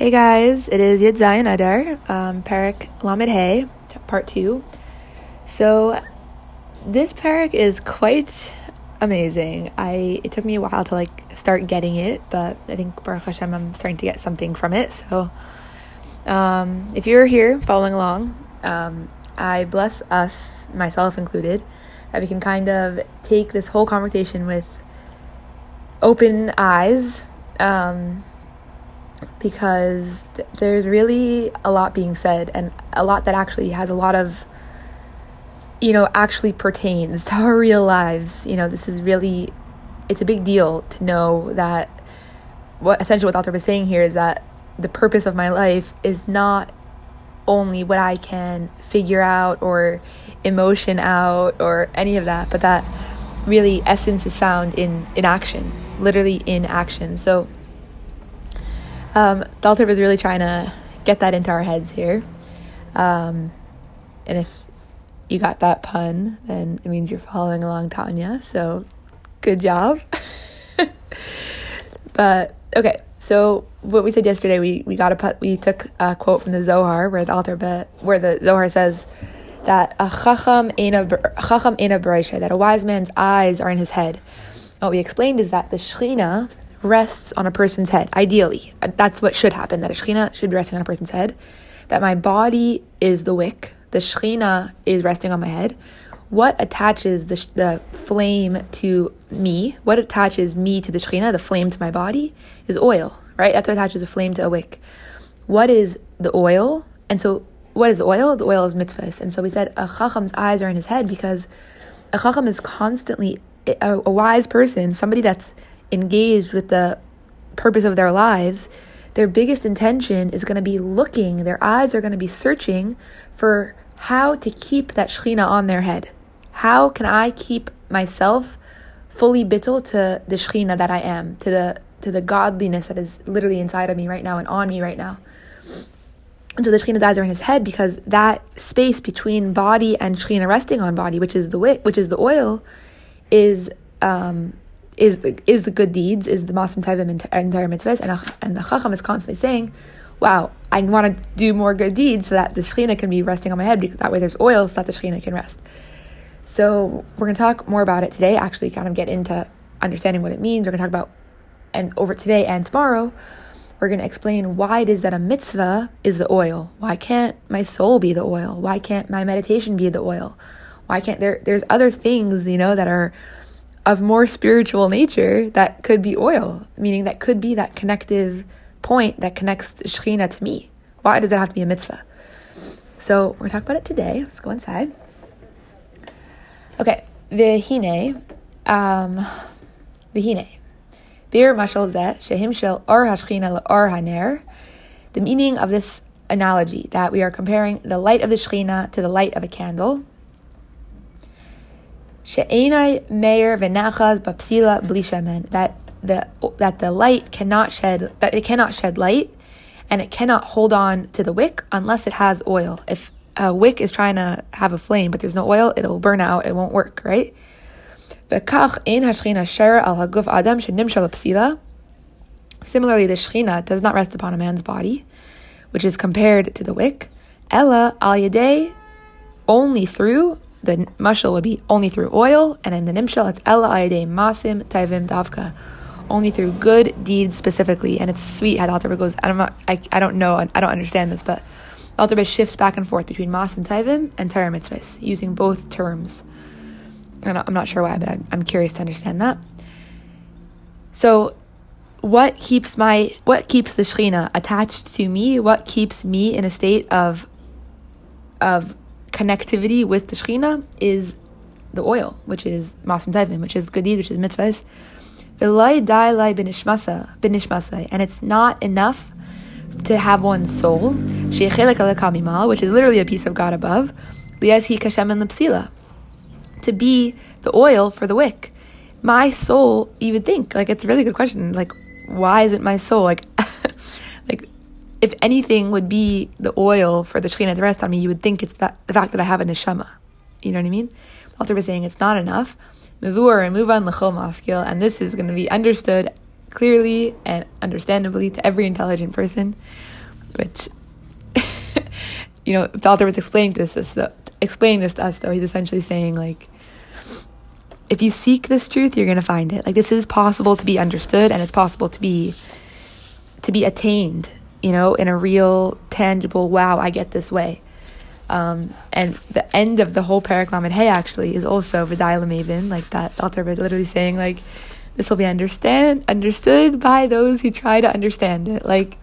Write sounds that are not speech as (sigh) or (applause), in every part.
Hey guys, it is Yud Zayin Adar, um, Parak Lamed Hey, part two. So, this parak is quite amazing. I it took me a while to like start getting it, but I think Baruch Hashem, I'm starting to get something from it. So, um, if you're here following along, um, I bless us, myself included, that we can kind of take this whole conversation with open eyes. Um, because th- there's really a lot being said and a lot that actually has a lot of you know actually pertains (laughs) to our real lives. You know this is really it's a big deal to know that what essentially what Alter was saying here is that the purpose of my life is not only what I can figure out or emotion out or any of that but that really essence is found in in action literally in action. So um, Dalter was really trying to get that into our heads here. Um, and if you got that pun, then it means you're following along Tanya. So good job. (laughs) but okay, so what we said yesterday, we, we got a put, we took a quote from the Zohar where the Alter bet where the Zohar says that a chacham ena chacham ena that a wise man's eyes are in his head. What we explained is that the Shechina, rests on a person's head, ideally. That's what should happen, that a Shekhinah should be resting on a person's head. That my body is the wick, the Shekhinah is resting on my head. What attaches the, the flame to me, what attaches me to the Shekhinah, the flame to my body, is oil, right? That's what attaches a flame to a wick. What is the oil? And so, what is the oil? The oil is mitzvahs. And so we said a chacham's eyes are in his head because a chacham is constantly a, a wise person, somebody that's engaged with the purpose of their lives, their biggest intention is going to be looking, their eyes are going to be searching for how to keep that Shekhinah on their head. How can I keep myself fully bittul to the Shekhinah that I am, to the to the godliness that is literally inside of me right now and on me right now. And so the Shekhinah's eyes are in his head because that space between body and Shekhinah resting on body, which is the wick, which is the oil, is um, is the, is the good deeds, is the Masim Tevim and entire mitzvahs, and, and the Chacham is constantly saying, wow, I want to do more good deeds so that the Shekhinah can be resting on my head, because that way there's oil so that the Shekhinah can rest. So we're going to talk more about it today, actually kind of get into understanding what it means. We're going to talk about, and over today and tomorrow, we're going to explain why it is that a mitzvah is the oil. Why can't my soul be the oil? Why can't my meditation be the oil? Why can't there, there's other things, you know, that are of more spiritual nature that could be oil, meaning that could be that connective point that connects Shekhinah to me. Why does it have to be a mitzvah? So we're going to talk about it today. Let's go inside. Okay, v'hine, um, v'hine. Bir mashal zeh, shehim shel or hashchina or haner. The meaning of this analogy that we are comparing the light of the Shekhinah to the light of a candle She'enai meir That the that the light cannot shed that it cannot shed light, and it cannot hold on to the wick unless it has oil. If a wick is trying to have a flame but there's no oil, it'll burn out. It won't work, right? Similarly, the shechina does not rest upon a man's body, which is compared to the wick. Ella al only through the mashal would be only through oil, and in the nimshal it's ela ayde masim taivim davka, only through good deeds specifically. And it's sweet how the Alter goes. I don't, I, I don't know, I don't understand this, but the Alter shifts back and forth between masim taivim and Torah mitzvahs, using both terms. And I'm not sure why, but I'm, I'm curious to understand that. So, what keeps my what keeps the Shechina attached to me? What keeps me in a state of of connectivity with the Shechina is the oil, which is Masim Tevim, which is Gadid, which is mitzvahs. And it's not enough to have one's soul, which is literally a piece of God above, to be the oil for the wick. My soul, you would think, like it's a really good question. Like, why is it my soul? Like, (laughs) if anything would be the oil for the Shekhinah to rest on me, you would think it's that the fact that I have a neshama. You know what I mean? The Alter was saying it's not enough. Mavur and move on l'chol maskil, and this is going to be understood clearly and understandably to every intelligent person, which, (laughs) you know, the author was explaining this, this though, explaining this to us, though, he's essentially saying, like, if you seek this truth, you're going to find it. Like, this is possible to be understood and it's possible to be, to be attained, you know, in a real, tangible, wow, I get this way. Um, and the end of the whole Parak Hey actually is also Vidai Maven, like that author literally saying like this will be understand understood by those who try to understand it. Like,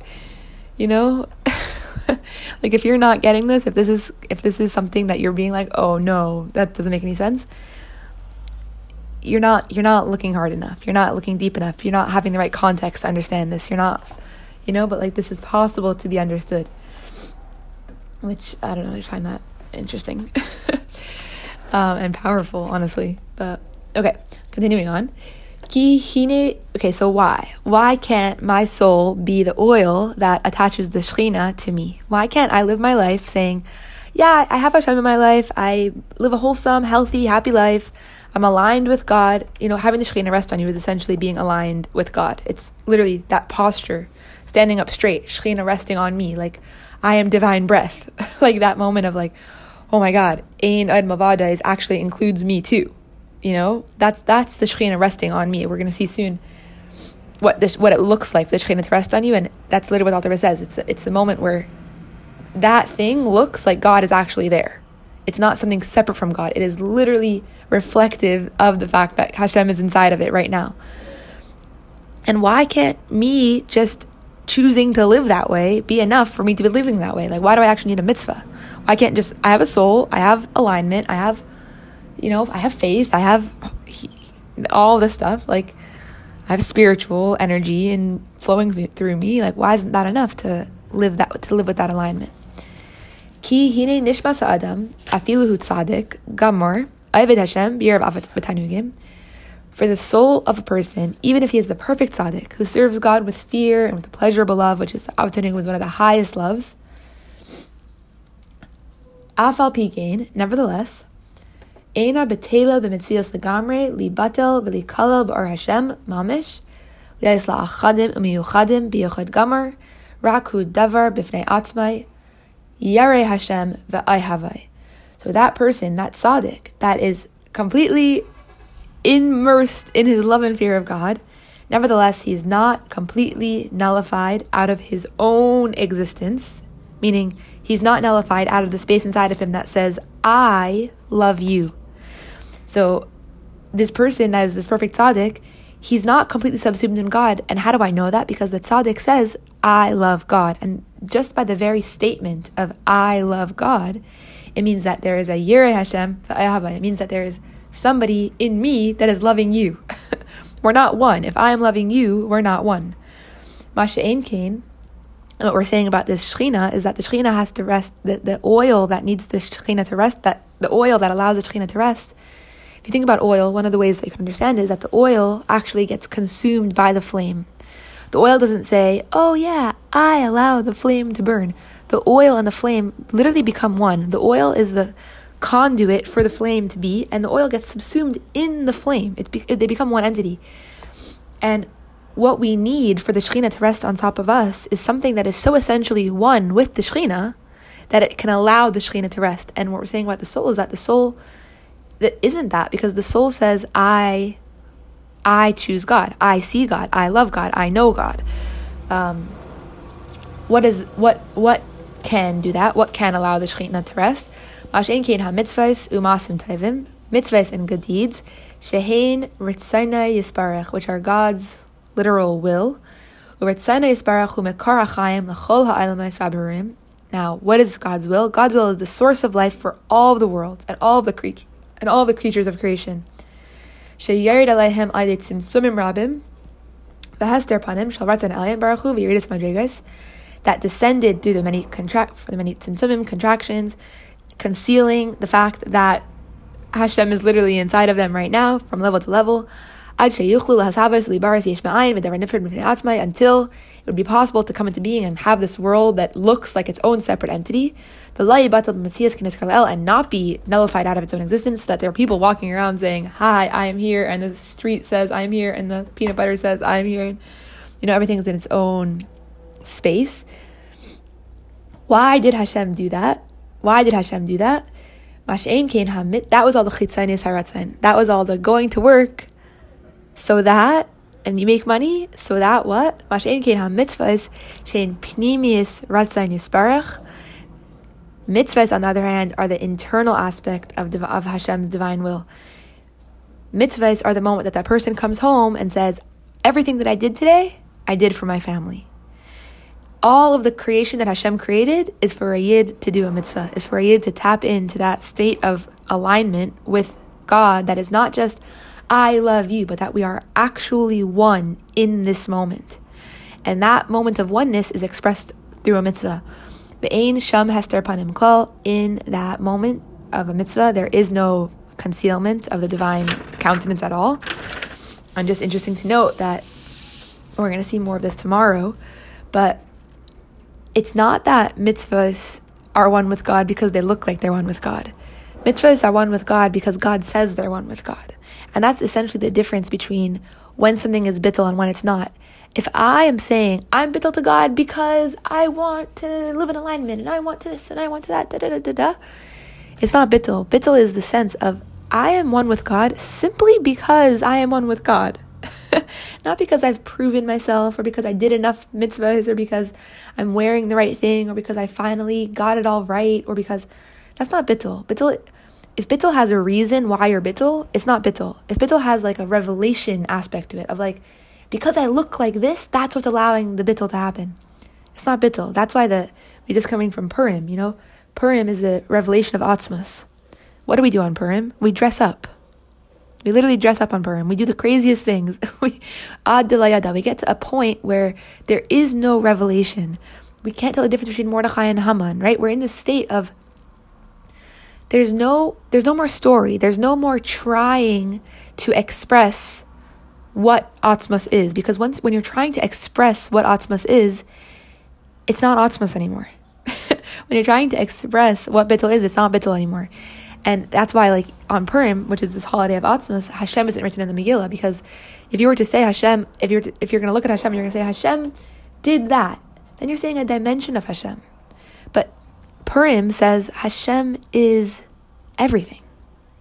you know, (laughs) like if you're not getting this, if this is if this is something that you're being like, oh no, that doesn't make any sense. You're not you're not looking hard enough. You're not looking deep enough. You're not having the right context to understand this. You're not, you know. But like this is possible to be understood which I don't know, I find that interesting (laughs) um, and powerful, honestly. But okay, continuing on. Okay, so why? Why can't my soul be the oil that attaches the Shekhinah to me? Why can't I live my life saying, yeah, I have Hashem in my life, I live a wholesome, healthy, happy life, I'm aligned with God. You know, having the Shekhinah rest on you is essentially being aligned with God. It's literally that posture, standing up straight, Shekhinah resting on me. Like, I am divine breath. (laughs) like that moment of like, oh my God, Ein Ad Mavada is actually includes me too. You know, that's that's the Shekhinah resting on me. We're to see soon what this what it looks like the Shekhinah to rest on you, and that's literally what Alter says. It's it's the moment where that thing looks like God is actually there. It's not something separate from God. It is literally reflective of the fact that Hashem is inside of it right now. And why can't me just choosing to live that way be enough for me to be living that way? Like, why do I actually need a mitzvah? I can't just, I have a soul, I have alignment, I have, you know, I have faith, I have all this stuff. Like, I have spiritual energy and flowing through me. Like, why isn't that enough to live that, to live with that alignment? Ki hine nishmas adam afilu tzadik gamor ayved Hashem b'yerav avat for the soul of a person, even if he is the perfect tzaddik who serves God with fear and with the pleasurable love, which is Avatar was one of the highest loves. Afal Pigain, nevertheless, Eina betela b'metzios legamre libatel v'likalel b'or Hashem mamish li'ais la'achadim u'miyuchadim b'yochad gamar raku davar b'fnei atzmai yare Hashem v'ay havai. So that person, that tzaddik, that is completely immersed in his love and fear of God. Nevertheless, he is not completely nullified out of his own existence, meaning he's not nullified out of the space inside of him that says, I love you. So, this person that is this perfect tzaddik, he's not completely subsumed in God. And how do I know that? Because the tzaddik says, I love God. And just by the very statement of I love God, it means that there is a Yireh Hashem, it means that there is somebody in me that is loving you. (laughs) we're not one. If I am loving you, we're not one. Masha Ein Kain, what we're saying about this Shechina is that the Shechina has to rest, the, the oil that needs the Shechina to rest, that the oil that allows the Shechina to rest. If you think about oil, one of the ways that you can understand is that the oil actually gets consumed by the flame. The oil doesn't say, oh yeah, I allow the flame to burn. The oil and the flame literally become one. The oil is the conduit for the flame to be, and the oil gets subsumed in the flame. It be, they become one entity. And what we need for the Shekhinah to rest on top of us is something that is so essentially one with the Shekhinah that it can allow the Shekhinah to rest. And what we're saying about the soul is that the soul that isn't that because the soul says, I I choose God, I see God, I love God, I know God. Um, what is what what can do that? What can allow the Shekhinah to rest? Mashen kein ha-mitzvahs u'masim tevim, mitzvahs and good deeds, shehein ritzayna yisparech, which are God's literal will, u'ritzayna yisparech u'mekar achayim l'chol ha'aylamayis v'abarim. Now, what is God's will? God's will is the source of life for all of the world and all of the creatures and all of the creatures of creation. Sheyarid aleihem aydei tzimtzumim rabim, v'hester panim shal ratzan alayin baruch hu v'yiridis madrigas, that descended through the many contract for the many tzimtzumim contractions concealing the fact that Hashem is literally inside of them right now from level to level. until it would be possible to come into being and have this world that looks like its own separate entity, and not be nullified out of its own existence, so that there are people walking around saying, Hi, I am here, and the street says I am here, and the peanut butter says I am here, and you know, everything is in its own space. Why did Hashem do that? Why did Hashem do that? That was all the chitzainis haratzin. That was all the going to work so that, and you make money, so that what? Mashen kein ha-mitzvahs, shein pnimius yisparach. Mitzvahs, on the other hand, are the internal aspect of, of Hashem's divine will. Mitzvahs are the moment that that person comes home and says, Everything that I did today, I did for my family. All of the creation that Hashem created is for a yid to do a mitzvah, is for a yid to tap into that state of alignment with God that is not just I love you, but that we are actually one in this moment. And that moment of oneness is expressed through a mitzvah. Ve'ein sham hester panim klal. In that moment of a mitzvah, there is no concealment of the divine countenance at all. And just interesting to note that we're going to see more of this tomorrow, but it's not that mitzvahs are one with God because they look like they're one with God. Mitzvahs are one with God because God says they're one with God. And that's essentially the difference between when something is bittul and when it's not. If I am saying I'm bittul to God because I want to live in alignment and I want to this and I want to that, da da da da da, it's not bittul. Bittul is the sense of I am one with God simply because I am one with God. (laughs) not because I've proven myself or because I did enough mitzvahs or because I'm wearing the right thing or because I finally got it all right or because that's not bittul. Bittul if bittul has a reason why you're bittul, it's not bittul. If bittul has like a revelation aspect to it, of like, because I look like this, that's what's allowing the bittul to happen. It's not bittul. That's why the we just coming from Purim, you know? Purim is the revelation of Atzmas. What do we do on Purim? We dress up. We literally dress up on Purim. We do the craziest things. (laughs) we We get to a point where there is no revelation. We can't tell the difference between Mordechai and Haman, right? We're in this state of there's no there's no more story. There's no more trying to express what Atzmas is. Because once when you're trying to express what Atzmas is, it's not Atzmas anymore. (laughs) when you're trying to express what Bittul is, it's not Bittul anymore. And that's why, like on Purim, which is this holiday of Atzmas, Hashem isn't written in the Megillah because if you were to say Hashem, if you're to, if you're going to look at Hashem, you're going to say Hashem did that, then you're saying a dimension of Hashem. But Purim says Hashem is everything.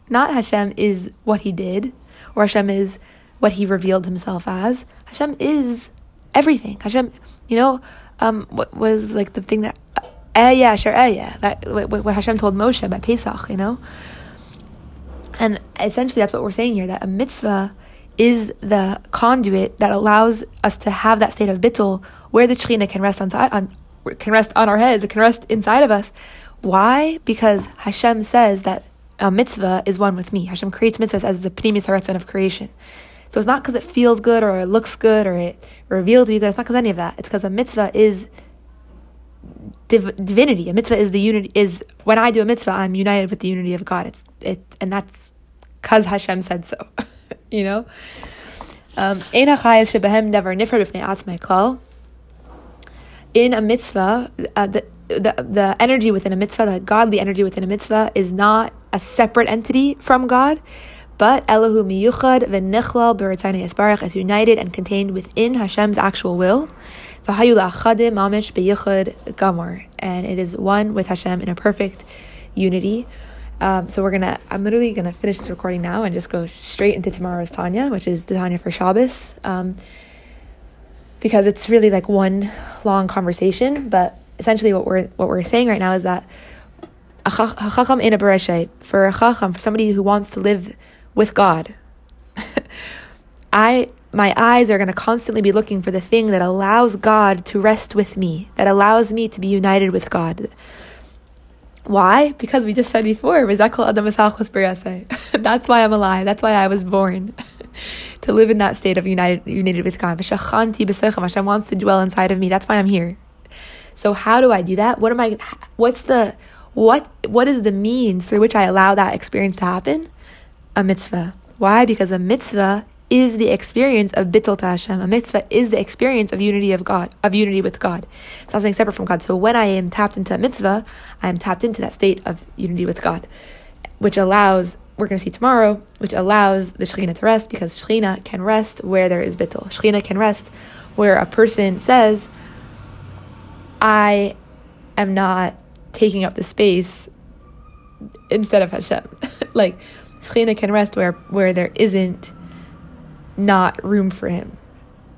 Not Hashem is what he did, or Hashem is what he revealed himself as. Hashem is everything. Hashem, you know, um, what was like the thing that, eh, yeah, sure, eh, that, what, Hashem told Moshe by Pesach, you know? And essentially, that's what we're saying here that a mitzvah is the conduit that allows us to have that state of bittul where the Shekhinah can rest on, on can rest on our head, it can rest inside of us. Why? Because Hashem says that a mitzvah is one with me. Hashem creates mitzvahs as the pnimis haratzon of creation. So it's not because it feels good or it looks good or it revealed to you guys. It's not because any of that. It's because a mitzvah is div- divinity. A mitzvah is the unity. Is when I do a mitzvah, I'm united with the unity of God. It's it, and that's because Hashem said so. (laughs) you know. Um, in a mitzvah, uh, the, the, the energy within a mitzvah, the godly energy within a mitzvah, is not a separate entity from God, but Elohu miyuchad v'nichlal b'ritzayna yisbarach is united and contained within Hashem's actual will. And it is one with Hashem in a perfect unity. Um, so we're gonna, I'm literally gonna finish this recording now and just go straight into tomorrow's Tanya, which is the Tanya for Shabbos. Um, because it's really like one long conversation. But essentially, what we're what we're saying right now is that a chacham in a for a chacham for somebody who wants to live with God. (laughs) I my eyes are going to constantly be looking for the thing that allows God to rest with me, that allows me to be united with God. Why? Because we just said before, (laughs) that's why I'm alive. That's why I was born. (laughs) to live in that state of united united with God. Hashem wants to dwell inside of me. That's why I'm here. So how do I do that? What am I what's the what what is the means through which I allow that experience to happen? A mitzvah. Why? Because a mitzvah is the experience of bittul to Hashem. A mitzvah is the experience of unity of God, of unity with God. It's not something separate from God. So when I am tapped into a mitzvah, I am tapped into that state of unity with God, which allows, we're going to see tomorrow, which allows the Shekhinah to rest because Shekhinah can rest where there is bittul. Shekhinah can rest where a person says, I am not taking up the space instead of Hashem. (laughs) like, Shekhinah can rest where, where there isn't not room for him.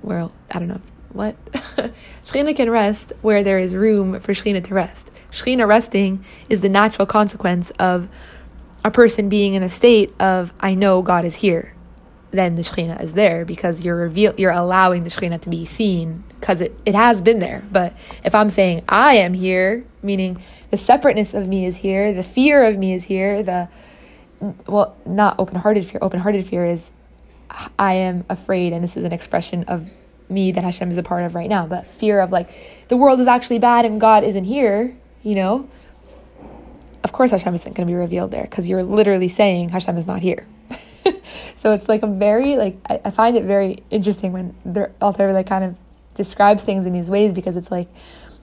Well, I don't know. What? (laughs) Shekhinah can rest where there is room for Shekhinah to rest. Shekhinah resting is the natural consequence of a person being in a state of, I know God is here. Then the Shekhinah is there because you're reveal, you're allowing the Shekhinah to be seen because it, it has been there. But if I'm saying I am here, meaning the separateness of me is here, the fear of me is here, the well, not open hearted fear. Open hearted fear is I am afraid, and this is an expression of me that Hashem is a part of right now, but fear of like the world is actually bad and God isn't here, you know, of course Hashem isn't going to be revealed there because you're literally saying Hashem is not here. (laughs) so it's like a very like I, I find it very interesting when the Alter like kind of describes things in these ways because it's like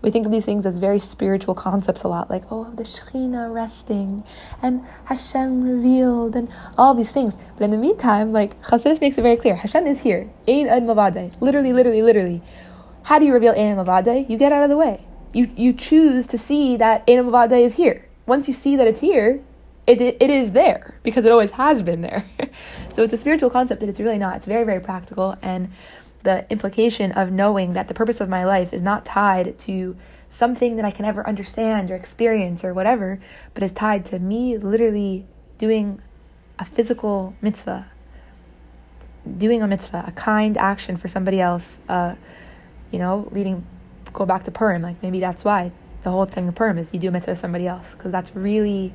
we think of these things as very spiritual concepts a lot, like, oh, the Shekhinah resting and Hashem revealed and all these things. But in the meantime, like, Chassidus makes it very clear Hashem is here. Ein ad mavadeh. Literally, literally, literally. How do you reveal Ein mavadeh? You get out of the way. You, you choose to see that Ein mavadeh is here. Once you see that it's here, it, it, it is there because it always has been there. (laughs) so it's a spiritual concept that it's really not. It's very, very practical. And the implication of knowing that the purpose of my life is not tied to something that I can ever understand or experience or whatever, but is tied to me literally doing a physical mitzvah, doing a mitzvah, a kind action for somebody else, uh, you know, leading, go back to Purim, like maybe that's why the whole thing of Purim is you do a mitzvah for somebody else, because that's really,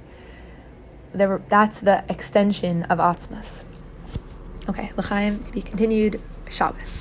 the, that's the extension of Atzmas. Okay, L'chaim to be continued, Shabbos.